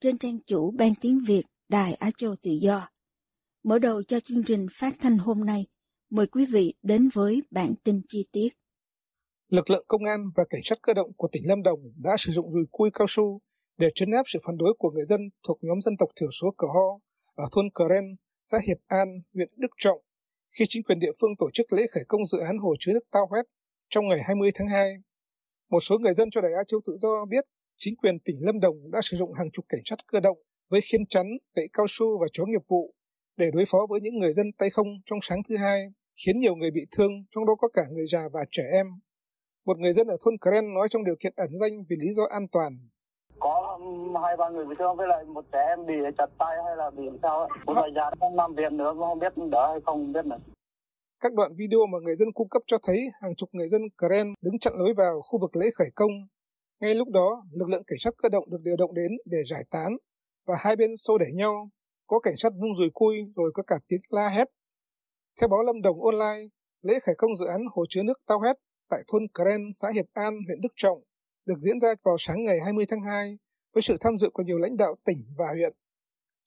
trên trang chủ Ban Tiếng Việt Đài Á Châu Tự Do. Mở đầu cho chương trình phát thanh hôm nay, mời quý vị đến với bản tin chi tiết. Lực lượng công an và cảnh sát cơ động của tỉnh Lâm Đồng đã sử dụng rùi cui cao su để trấn áp sự phản đối của người dân thuộc nhóm dân tộc thiểu số Cờ Ho ở thôn Cờ Ren, xã Hiệp An, huyện Đức Trọng khi chính quyền địa phương tổ chức lễ khởi công dự án hồ chứa nước Tao Huét trong ngày 20 tháng 2. Một số người dân cho Đài Á Châu Tự Do biết chính quyền tỉnh Lâm Đồng đã sử dụng hàng chục cảnh sát cơ động với khiên chắn, gậy cao su và chó nghiệp vụ để đối phó với những người dân tay không trong sáng thứ hai, khiến nhiều người bị thương, trong đó có cả người già và trẻ em. Một người dân ở thôn Kren nói trong điều kiện ẩn danh vì lý do an toàn. Có hai ba người bị thương với lại một trẻ em bị chặt tay hay là bị sao ấy. Một người già đang nằm viện nữa, không biết đỡ hay không, không biết nữa. Các đoạn video mà người dân cung cấp cho thấy hàng chục người dân Kren đứng chặn lối vào khu vực lễ khởi công ngay lúc đó, lực lượng cảnh sát cơ động được điều động đến để giải tán và hai bên xô đẩy nhau. Có cảnh sát vung rùi cui rồi có cả tiếng la hét. Theo báo Lâm Đồng Online, lễ khởi công dự án hồ chứa nước Tao Hét tại thôn Kren, xã Hiệp An, huyện Đức Trọng được diễn ra vào sáng ngày 20 tháng 2 với sự tham dự của nhiều lãnh đạo tỉnh và huyện.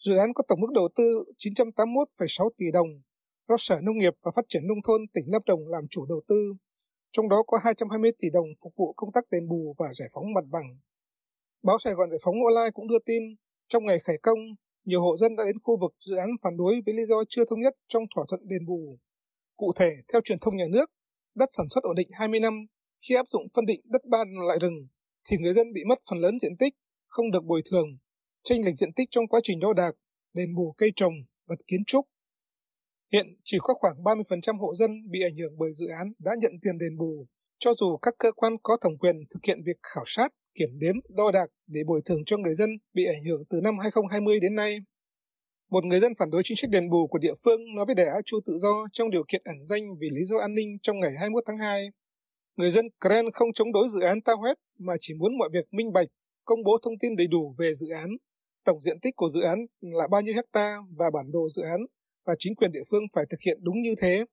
Dự án có tổng mức đầu tư 981,6 tỷ đồng do Sở Nông nghiệp và Phát triển Nông thôn tỉnh Lâm Đồng làm chủ đầu tư trong đó có 220 tỷ đồng phục vụ công tác đền bù và giải phóng mặt bằng. Báo Sài Gòn Giải phóng Online cũng đưa tin, trong ngày khởi công, nhiều hộ dân đã đến khu vực dự án phản đối với lý do chưa thống nhất trong thỏa thuận đền bù. Cụ thể, theo truyền thông nhà nước, đất sản xuất ổn định 20 năm, khi áp dụng phân định đất ban lại rừng, thì người dân bị mất phần lớn diện tích, không được bồi thường, tranh lệch diện tích trong quá trình đo đạc, đền bù cây trồng, vật kiến trúc, Hiện chỉ có khoảng 30% hộ dân bị ảnh hưởng bởi dự án đã nhận tiền đền bù, cho dù các cơ quan có thẩm quyền thực hiện việc khảo sát, kiểm đếm, đo đạc để bồi thường cho người dân bị ảnh hưởng từ năm 2020 đến nay. Một người dân phản đối chính sách đền bù của địa phương nói với Đài Á Chu tự do trong điều kiện ẩn danh vì lý do an ninh trong ngày 21 tháng 2. Người dân Kren không chống đối dự án Tao Huét mà chỉ muốn mọi việc minh bạch, công bố thông tin đầy đủ về dự án. Tổng diện tích của dự án là bao nhiêu hecta và bản đồ dự án và chính quyền địa phương phải thực hiện đúng như thế.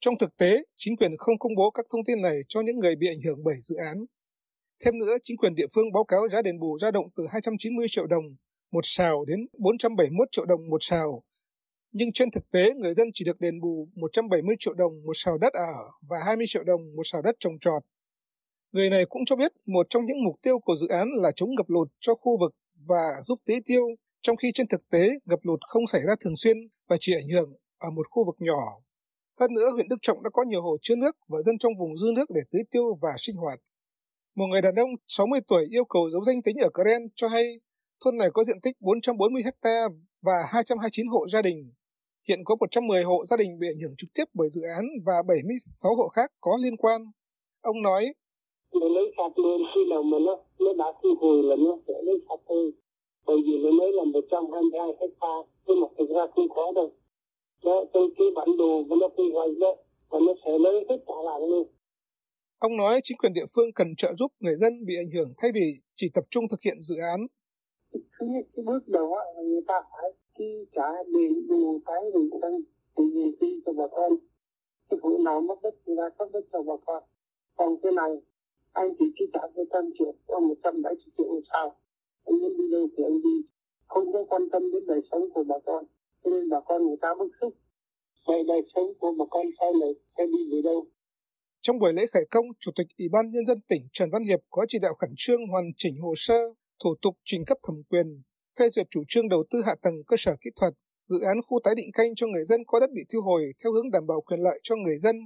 Trong thực tế, chính quyền không công bố các thông tin này cho những người bị ảnh hưởng bởi dự án. Thêm nữa, chính quyền địa phương báo cáo giá đền bù dao động từ 290 triệu đồng một sào đến 471 triệu đồng một sào. Nhưng trên thực tế, người dân chỉ được đền bù 170 triệu đồng một sào đất ở và 20 triệu đồng một sào đất trồng trọt. Người này cũng cho biết một trong những mục tiêu của dự án là chống ngập lụt cho khu vực và giúp tưới tiêu trong khi trên thực tế ngập lụt không xảy ra thường xuyên và chỉ ảnh hưởng ở một khu vực nhỏ. Hơn nữa, huyện Đức Trọng đã có nhiều hồ chứa nước và dân trong vùng dư nước để tưới tiêu và sinh hoạt. Một người đàn ông 60 tuổi yêu cầu giấu danh tính ở Kren cho hay thôn này có diện tích 440 ha và 229 hộ gia đình. Hiện có 110 hộ gia đình bị ảnh hưởng trực tiếp bởi dự án và 76 hộ khác có liên quan. Ông nói, lấy sạch lên khi nào mà nó nó đã thu hồi là nó sẽ lấy sạch thôi bởi vì nó mới là 122 hecta nhưng mà thực ra không có đâu nó trên cái bản đồ của nó quy hoạch đó và nó sẽ lấy hết cả lại luôn Ông nói chính quyền địa phương cần trợ giúp người dân bị ảnh hưởng thay vì chỉ tập trung thực hiện dự án. Nhất, cái bước đầu á, người ta phải chi trả đền bù cái gì thân thì gì chi cho bà con. Cái vụ nào mất đất thì ra cấp đất cho bà con. Còn cái này, anh chỉ chi trả cái trăm triệu, có 170 triệu sao anh muốn đi đâu thì anh đi không có quan tâm đến đời sống của bà con cho nên bà con người ta bức xúc vậy đời sống của bà con sau này sẽ đi về đâu Trong buổi lễ khởi công, Chủ tịch Ủy ban Nhân dân tỉnh Trần Văn Hiệp có chỉ đạo khẩn trương hoàn chỉnh hồ sơ, thủ tục trình cấp thẩm quyền, phê duyệt chủ trương đầu tư hạ tầng cơ sở kỹ thuật, dự án khu tái định canh cho người dân có đất bị thu hồi theo hướng đảm bảo quyền lợi cho người dân.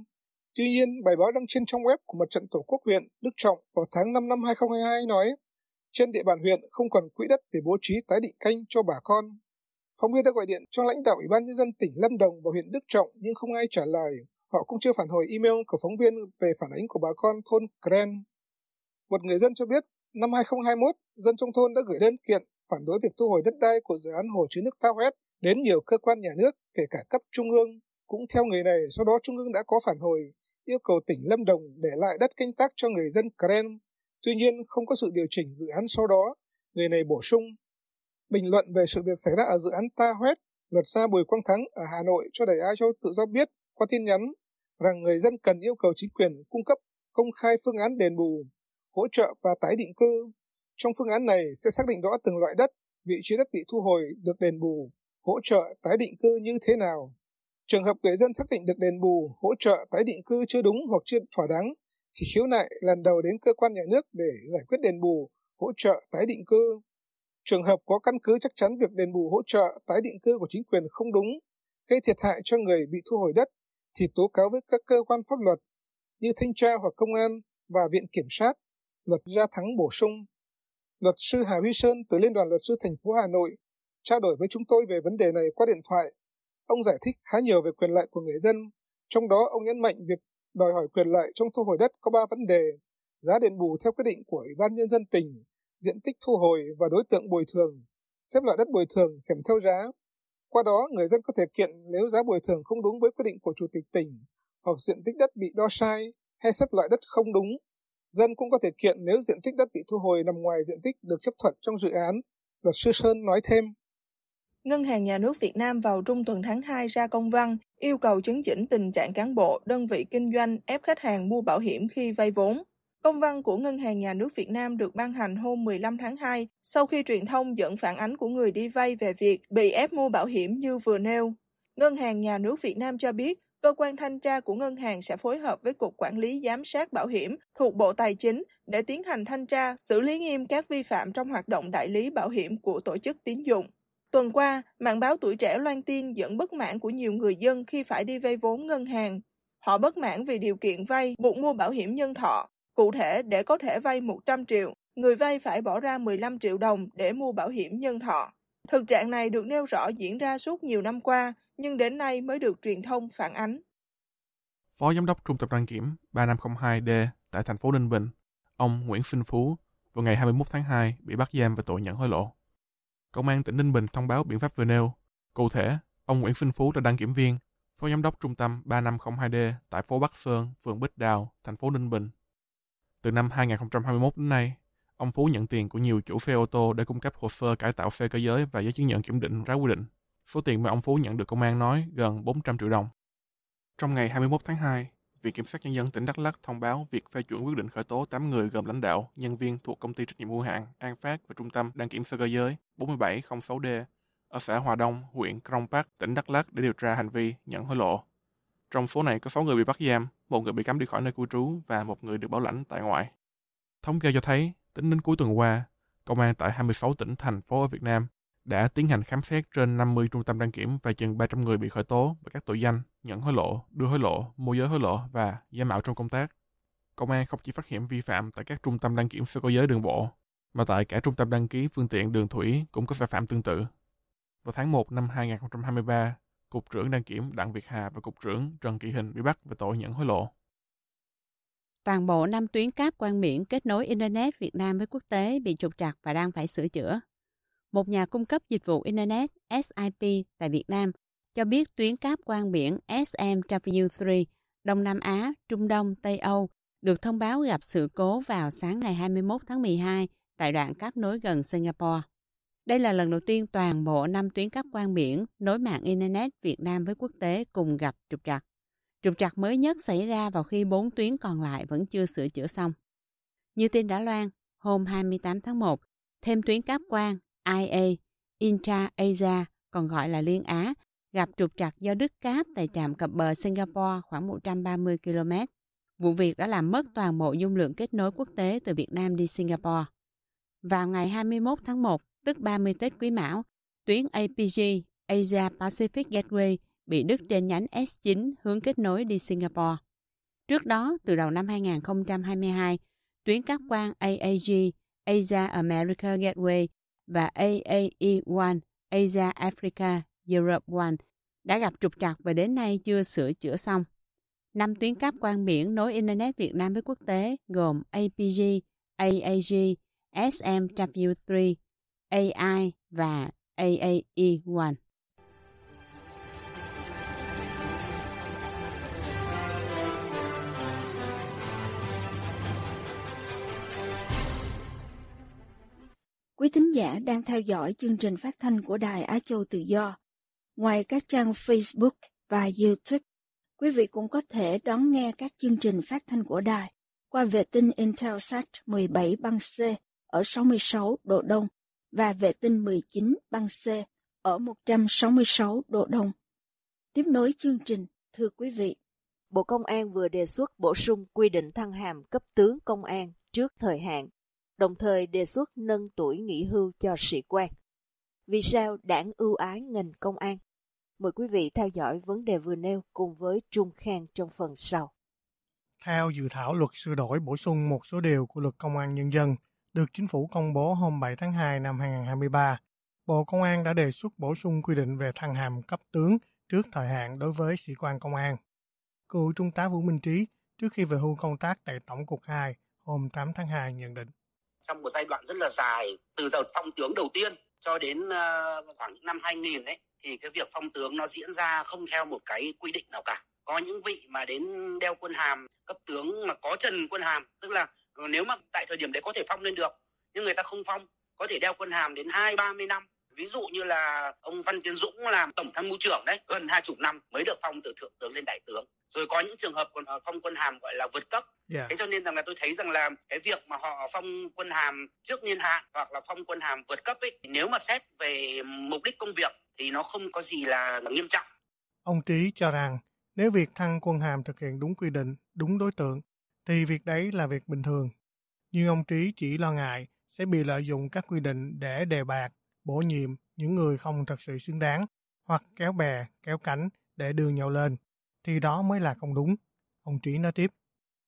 Tuy nhiên, bài báo đăng trên trong web của Mặt trận Tổ quốc huyện Đức Trọng vào tháng 5 năm 2022 nói, trên địa bàn huyện không còn quỹ đất để bố trí tái định canh cho bà con. Phóng viên đã gọi điện cho lãnh đạo Ủy ban nhân dân tỉnh Lâm Đồng và huyện Đức Trọng nhưng không ai trả lời. Họ cũng chưa phản hồi email của phóng viên về phản ánh của bà con thôn Kren. Một người dân cho biết, năm 2021, dân trong thôn đã gửi đơn kiện phản đối việc thu hồi đất đai của dự án hồ chứa nước Tao Hét đến nhiều cơ quan nhà nước, kể cả cấp trung ương. Cũng theo người này, sau đó trung ương đã có phản hồi, yêu cầu tỉnh Lâm Đồng để lại đất canh tác cho người dân Kren. Tuy nhiên, không có sự điều chỉnh dự án sau đó. Người này bổ sung, bình luận về sự việc xảy ra ở dự án Ta Huét, luật gia Bùi Quang Thắng ở Hà Nội cho đẩy Ai Châu tự do biết qua tin nhắn rằng người dân cần yêu cầu chính quyền cung cấp công khai phương án đền bù, hỗ trợ và tái định cư. Trong phương án này sẽ xác định rõ từng loại đất, vị trí đất bị thu hồi được đền bù, hỗ trợ tái định cư như thế nào. Trường hợp người dân xác định được đền bù, hỗ trợ tái định cư chưa đúng hoặc chưa thỏa đáng, thì khiếu nại lần đầu đến cơ quan nhà nước để giải quyết đền bù, hỗ trợ tái định cư. Trường hợp có căn cứ chắc chắn việc đền bù hỗ trợ tái định cư của chính quyền không đúng, gây thiệt hại cho người bị thu hồi đất, thì tố cáo với các cơ quan pháp luật như thanh tra hoặc công an và viện kiểm sát. Luật gia thắng bổ sung. Luật sư Hà Huy Sơn từ Liên đoàn Luật sư thành phố Hà Nội trao đổi với chúng tôi về vấn đề này qua điện thoại. Ông giải thích khá nhiều về quyền lợi của người dân, trong đó ông nhấn mạnh việc đòi hỏi quyền lợi trong thu hồi đất có ba vấn đề: giá đền bù theo quyết định của Ủy ban nhân dân tỉnh, diện tích thu hồi và đối tượng bồi thường, xếp loại đất bồi thường kèm theo giá. Qua đó, người dân có thể kiện nếu giá bồi thường không đúng với quyết định của chủ tịch tỉnh hoặc diện tích đất bị đo sai hay xếp loại đất không đúng. Dân cũng có thể kiện nếu diện tích đất bị thu hồi nằm ngoài diện tích được chấp thuận trong dự án. Luật sư Sơn nói thêm. Ngân hàng Nhà nước Việt Nam vào trung tuần tháng 2 ra công văn yêu cầu chấn chỉnh tình trạng cán bộ, đơn vị kinh doanh ép khách hàng mua bảo hiểm khi vay vốn. Công văn của Ngân hàng Nhà nước Việt Nam được ban hành hôm 15 tháng 2 sau khi truyền thông dẫn phản ánh của người đi vay về việc bị ép mua bảo hiểm như vừa nêu. Ngân hàng Nhà nước Việt Nam cho biết cơ quan thanh tra của ngân hàng sẽ phối hợp với Cục Quản lý Giám sát Bảo hiểm thuộc Bộ Tài chính để tiến hành thanh tra, xử lý nghiêm các vi phạm trong hoạt động đại lý bảo hiểm của tổ chức tín dụng. Tuần qua, mạng báo Tuổi Trẻ loan tin dẫn bất mãn của nhiều người dân khi phải đi vay vốn ngân hàng. Họ bất mãn vì điều kiện vay buộc mua bảo hiểm nhân thọ. Cụ thể, để có thể vay 100 triệu, người vay phải bỏ ra 15 triệu đồng để mua bảo hiểm nhân thọ. Thực trạng này được nêu rõ diễn ra suốt nhiều năm qua, nhưng đến nay mới được truyền thông phản ánh. Phó Giám đốc Trung tâm đăng kiểm 3502D tại thành phố Ninh Bình, ông Nguyễn Sinh Phú, vào ngày 21 tháng 2 bị bắt giam về tội nhận hối lộ. Công an tỉnh Ninh Bình thông báo biện pháp vừa nêu. Cụ thể, ông Nguyễn Sinh Phú là đăng kiểm viên, phó giám đốc trung tâm 3502D tại phố Bắc Sơn, phường Bích Đào, thành phố Ninh Bình. Từ năm 2021 đến nay, ông Phú nhận tiền của nhiều chủ xe ô tô để cung cấp hồ sơ cải tạo xe cơ giới và giấy chứng nhận kiểm định trái quy định. Số tiền mà ông Phú nhận được công an nói gần 400 triệu đồng. Trong ngày 21 tháng 2, Viện Kiểm sát Nhân dân tỉnh Đắk Lắk thông báo việc phê chuẩn quyết định khởi tố 8 người gồm lãnh đạo, nhân viên thuộc công ty trách nhiệm hữu hạn An Phát và Trung tâm đăng kiểm xe cơ giới 4706D ở xã Hòa Đông, huyện Krông Park, tỉnh Đắk Lắk để điều tra hành vi nhận hối lộ. Trong số này có 6 người bị bắt giam, một người bị cấm đi khỏi nơi cư trú và một người được bảo lãnh tại ngoại. Thống kê cho thấy, tính đến cuối tuần qua, công an tại 26 tỉnh thành phố ở Việt Nam đã tiến hành khám xét trên 50 trung tâm đăng kiểm và chừng 300 người bị khởi tố về các tội danh nhận hối lộ, đưa hối lộ, môi giới hối lộ và giả mạo trong công tác. Công an không chỉ phát hiện vi phạm tại các trung tâm đăng kiểm xe cơ giới đường bộ, mà tại cả trung tâm đăng ký phương tiện đường thủy cũng có sai phạm tương tự. Vào tháng 1 năm 2023, Cục trưởng đăng kiểm Đặng Việt Hà và Cục trưởng Trần Kỳ Hình bị bắt về tội nhận hối lộ. Toàn bộ năm tuyến cáp quang miễn kết nối Internet Việt Nam với quốc tế bị trục trặc và đang phải sửa chữa. Một nhà cung cấp dịch vụ Internet SIP tại Việt Nam cho biết tuyến cáp quang biển SMW3 Đông Nam Á, Trung Đông, Tây Âu được thông báo gặp sự cố vào sáng ngày 21 tháng 12 tại đoạn cáp nối gần Singapore. Đây là lần đầu tiên toàn bộ năm tuyến cáp quang biển nối mạng Internet Việt Nam với quốc tế cùng gặp trục trặc. Trục trặc mới nhất xảy ra vào khi bốn tuyến còn lại vẫn chưa sửa chữa xong. Như tin đã loan, hôm 28 tháng 1, thêm tuyến cáp quang IA Intra-Asia, còn gọi là Liên Á, gặp trục trặc do đứt cáp tại trạm cập bờ Singapore khoảng 130 km. Vụ việc đã làm mất toàn bộ dung lượng kết nối quốc tế từ Việt Nam đi Singapore. Vào ngày 21 tháng 1, tức 30 Tết Quý Mão, tuyến APG Asia Pacific Gateway bị đứt trên nhánh S9 hướng kết nối đi Singapore. Trước đó, từ đầu năm 2022, tuyến cáp quang AAG Asia America Gateway và AAE1 Asia Africa Europe One đã gặp trục trặc và đến nay chưa sửa chữa xong. Năm tuyến cáp quang biển nối Internet Việt Nam với quốc tế gồm APG, AAG, SMW3, AI và AAE1. Quý thính giả đang theo dõi chương trình phát thanh của Đài Á Châu Tự Do. Ngoài các trang Facebook và YouTube, quý vị cũng có thể đón nghe các chương trình phát thanh của đài qua vệ tinh Intelsat 17 băng C ở 66 độ Đông và vệ tinh 19 băng C ở 166 độ Đông. Tiếp nối chương trình, thưa quý vị. Bộ Công an vừa đề xuất bổ sung quy định thăng hàm cấp tướng công an trước thời hạn, đồng thời đề xuất nâng tuổi nghỉ hưu cho sĩ quan. Vì sao đảng ưu ái ngành công an? Mời quý vị theo dõi vấn đề vừa nêu cùng với Trung Khang trong phần sau. Theo dự thảo luật sửa đổi bổ sung một số điều của luật công an nhân dân được chính phủ công bố hôm 7 tháng 2 năm 2023, Bộ Công an đã đề xuất bổ sung quy định về thăng hàm cấp tướng trước thời hạn đối với sĩ quan công an. Cựu Trung tá Vũ Minh Trí trước khi về hưu công tác tại Tổng cục 2 hôm 8 tháng 2 nhận định. Trong một giai đoạn rất là dài, từ giờ phong tướng đầu tiên cho đến uh, khoảng năm 2000 ấy, thì cái việc phong tướng nó diễn ra không theo một cái quy định nào cả. Có những vị mà đến đeo quân hàm cấp tướng mà có trần quân hàm tức là nếu mà tại thời điểm đấy có thể phong lên được nhưng người ta không phong có thể đeo quân hàm đến hai ba mươi năm ví dụ như là ông Văn Tiến Dũng làm tổng tham mưu trưởng đấy gần hai chục năm mới được phong từ thượng tướng lên đại tướng rồi có những trường hợp còn phong quân hàm gọi là vượt cấp yeah. thế cho nên rằng là tôi thấy rằng là cái việc mà họ phong quân hàm trước niên hạn hoặc là phong quân hàm vượt cấp ấy nếu mà xét về mục đích công việc thì nó không có gì là nghiêm trọng. Ông Trí cho rằng nếu việc thăng quân hàm thực hiện đúng quy định, đúng đối tượng, thì việc đấy là việc bình thường. Nhưng ông Trí chỉ lo ngại sẽ bị lợi dụng các quy định để đề bạc, bổ nhiệm những người không thật sự xứng đáng hoặc kéo bè, kéo cánh để đưa nhau lên, thì đó mới là không đúng. Ông Trí nói tiếp.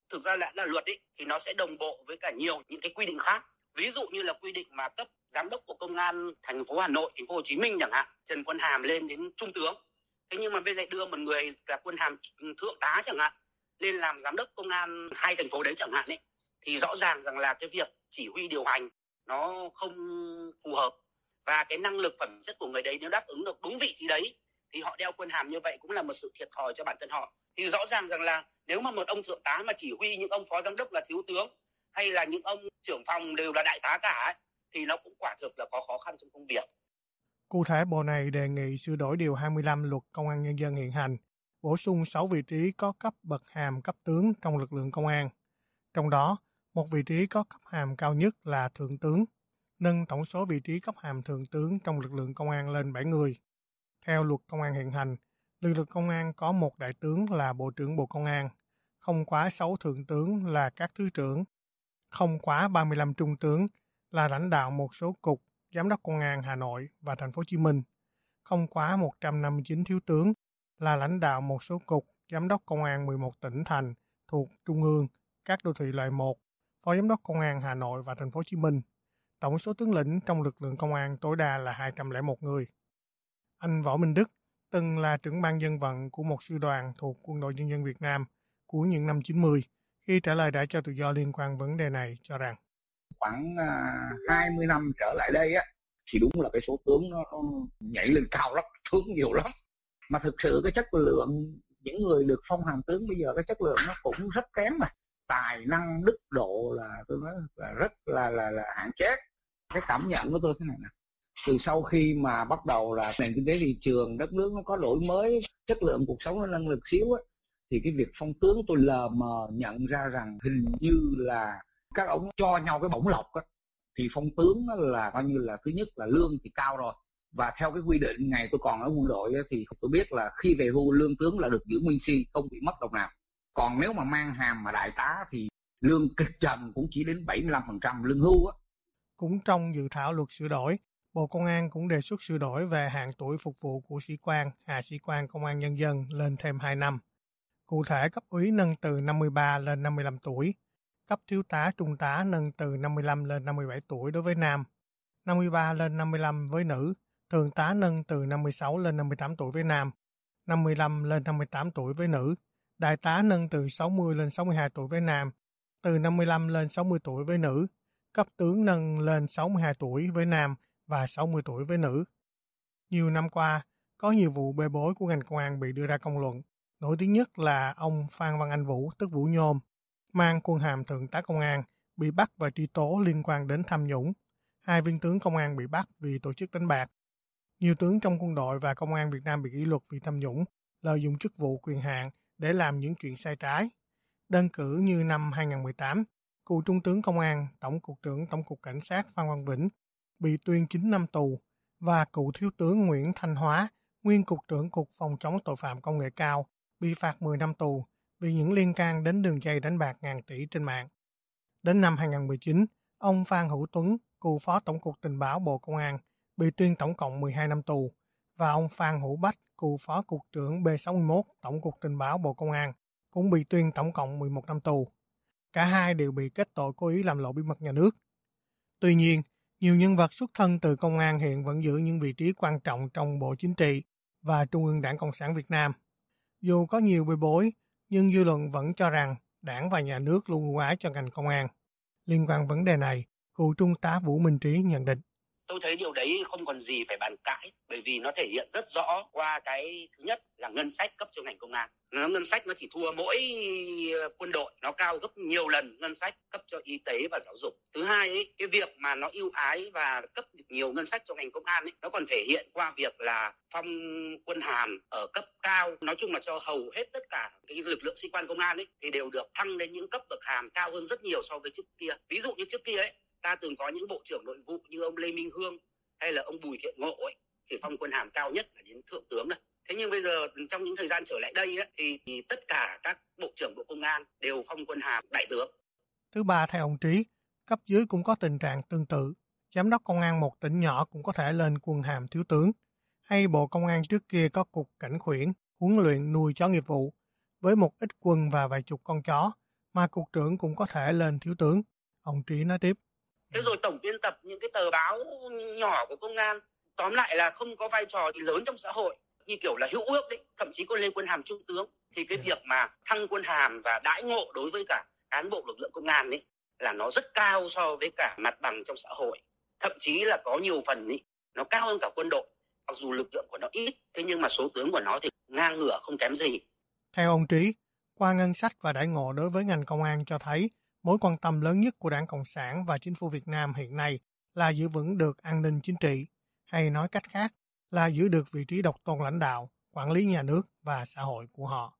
Thực ra là, là luật ấy, thì nó sẽ đồng bộ với cả nhiều những cái quy định khác ví dụ như là quy định mà cấp giám đốc của công an thành phố Hà Nội, thành phố Hồ Chí Minh chẳng hạn, Trần Quân Hàm lên đến trung tướng. Thế nhưng mà bên lại đưa một người là quân hàm thượng tá chẳng hạn lên làm giám đốc công an hai thành phố đấy chẳng hạn ấy thì rõ ràng rằng là cái việc chỉ huy điều hành nó không phù hợp và cái năng lực phẩm chất của người đấy nếu đáp ứng được đúng vị trí đấy thì họ đeo quân hàm như vậy cũng là một sự thiệt thòi cho bản thân họ thì rõ ràng rằng là nếu mà một ông thượng tá mà chỉ huy những ông phó giám đốc là thiếu tướng hay là những ông trưởng phòng đều là đại tá cả ấy, thì nó cũng quả thực là có khó khăn trong công việc. Cụ thể, Bộ này đề nghị sửa đổi Điều 25 Luật Công an Nhân dân hiện hành, bổ sung 6 vị trí có cấp bậc hàm cấp tướng trong lực lượng công an. Trong đó, một vị trí có cấp hàm cao nhất là Thượng tướng, nâng tổng số vị trí cấp hàm Thượng tướng trong lực lượng công an lên 7 người. Theo luật công an hiện hành, lực lượng công an có một đại tướng là Bộ trưởng Bộ Công an, không quá 6 thượng tướng là các thứ trưởng không quá 35 trung tướng là lãnh đạo một số cục, giám đốc công an Hà Nội và thành phố Hồ Chí Minh, không quá 159 thiếu tướng là lãnh đạo một số cục, giám đốc công an 11 tỉnh thành thuộc trung ương, các đô thị loại 1, phó giám đốc công an Hà Nội và thành phố Hồ Chí Minh. Tổng số tướng lĩnh trong lực lượng công an tối đa là 201 người. Anh Võ Minh Đức từng là trưởng ban dân vận của một sư đoàn thuộc Quân đội Nhân dân Việt Nam của những năm 90 khi trả lời đã cho tự do liên quan vấn đề này cho rằng. Khoảng à, 20 năm trở lại đây á thì đúng là cái số tướng nó, nó nhảy lên cao lắm tướng nhiều lắm. Mà thực sự cái chất lượng những người được phong hàm tướng bây giờ cái chất lượng nó cũng rất kém mà. Tài năng đức độ là tôi nói là rất là là là hạn chế cái cảm nhận của tôi thế này nè. Từ sau khi mà bắt đầu là nền kinh tế thị trường, đất nước nó có đổi mới, chất lượng cuộc sống nó nâng lực xíu á, thì cái việc phong tướng tôi lờ mờ nhận ra rằng hình như là các ông cho nhau cái bổng lộc á, thì phong tướng là coi như là thứ nhất là lương thì cao rồi. Và theo cái quy định ngày tôi còn ở quân đội thì tôi biết là khi về hưu lương tướng là được giữ nguyên si không bị mất đồng nào. Còn nếu mà mang hàm mà đại tá thì lương kịch trần cũng chỉ đến 75% lương hưu á. Cũng trong dự thảo luật sửa đổi, Bộ Công an cũng đề xuất sửa đổi về hạn tuổi phục vụ của sĩ quan, hạ sĩ quan công an nhân dân lên thêm 2 năm. Cụ thể cấp úy nâng từ 53 lên 55 tuổi, cấp thiếu tá trung tá nâng từ 55 lên 57 tuổi đối với nam, 53 lên 55 với nữ, thường tá nâng từ 56 lên 58 tuổi với nam, 55 lên 58 tuổi với nữ, đại tá nâng từ 60 lên 62 tuổi với nam, từ 55 lên 60 tuổi với nữ, cấp tướng nâng lên 62 tuổi với nam và 60 tuổi với nữ. Nhiều năm qua, có nhiều vụ bê bối của ngành công an bị đưa ra công luận. Nổi tiếng nhất là ông Phan Văn Anh Vũ, tức Vũ Nhôm, mang quân hàm thượng tá công an, bị bắt và truy tố liên quan đến tham nhũng. Hai viên tướng công an bị bắt vì tổ chức đánh bạc. Nhiều tướng trong quân đội và công an Việt Nam bị kỷ luật vì tham nhũng, lợi dụng chức vụ quyền hạn để làm những chuyện sai trái. Đơn cử như năm 2018, cựu trung tướng công an, tổng cục trưởng tổng cục cảnh sát Phan Văn Vĩnh bị tuyên 9 năm tù và cựu thiếu tướng Nguyễn Thanh Hóa, nguyên cục trưởng cục phòng chống tội phạm công nghệ cao, bị phạt 10 năm tù vì những liên can đến đường dây đánh bạc ngàn tỷ trên mạng. Đến năm 2019, ông Phan Hữu Tuấn, cựu phó tổng cục tình báo Bộ Công an, bị tuyên tổng cộng 12 năm tù và ông Phan Hữu Bách, cựu phó cục trưởng B61 Tổng cục Tình báo Bộ Công an, cũng bị tuyên tổng cộng 11 năm tù. Cả hai đều bị kết tội cố ý làm lộ bí mật nhà nước. Tuy nhiên, nhiều nhân vật xuất thân từ công an hiện vẫn giữ những vị trí quan trọng trong Bộ Chính trị và Trung ương Đảng Cộng sản Việt Nam. Dù có nhiều bê bối, nhưng dư luận vẫn cho rằng đảng và nhà nước luôn ưu ái cho ngành công an. Liên quan vấn đề này, cựu trung tá Vũ Minh Trí nhận định tôi thấy điều đấy không còn gì phải bàn cãi bởi vì nó thể hiện rất rõ qua cái thứ nhất là ngân sách cấp cho ngành công an. Nó ngân sách nó chỉ thua mỗi ờ, quân đội nó cao gấp nhiều lần ngân sách cấp cho y tế và giáo dục. Thứ hai ấy, cái việc mà nó ưu ái và cấp nhiều ngân sách cho ngành công an ấy, nó còn thể hiện qua việc là phong quân hàm ở cấp cao. Nói chung là cho hầu hết tất cả cái lực lượng sĩ quan công an ấy thì đều được thăng lên những cấp bậc hàm cao hơn rất nhiều so với trước kia. Ví dụ như trước kia ấy ta từng có những bộ trưởng nội vụ như ông Lê Minh Hương hay là ông Bùi Thiện Ngộ ấy thì phong quân hàm cao nhất là đến thượng tướng này. Thế nhưng bây giờ trong những thời gian trở lại đây ấy, thì, thì tất cả các bộ trưởng bộ công an đều phong quân hàm đại tướng. Thứ ba theo ông trí cấp dưới cũng có tình trạng tương tự. Giám đốc công an một tỉnh nhỏ cũng có thể lên quân hàm thiếu tướng. Hay bộ công an trước kia có cục cảnh khuyển huấn luyện nuôi chó nghiệp vụ. Với một ít quân và vài chục con chó mà cục trưởng cũng có thể lên thiếu tướng. Ông trí nói tiếp thế rồi tổng biên tập những cái tờ báo nhỏ của công an tóm lại là không có vai trò lớn trong xã hội như kiểu là hữu ước đấy thậm chí có lên quân hàm trung tướng. Thì cái việc mà thăng quân hàm và đãi ngộ đối với cả cán bộ lực lượng công an ấy là nó rất cao so với cả mặt bằng trong xã hội. Thậm chí là có nhiều phần ấy nó cao hơn cả quân đội mặc dù lực lượng của nó ít thế nhưng mà số tướng của nó thì ngang ngửa không kém gì. Theo ông trí qua ngân sách và đãi ngộ đối với ngành công an cho thấy mối quan tâm lớn nhất của Đảng Cộng sản và chính phủ Việt Nam hiện nay là giữ vững được an ninh chính trị, hay nói cách khác là giữ được vị trí độc tôn lãnh đạo, quản lý nhà nước và xã hội của họ.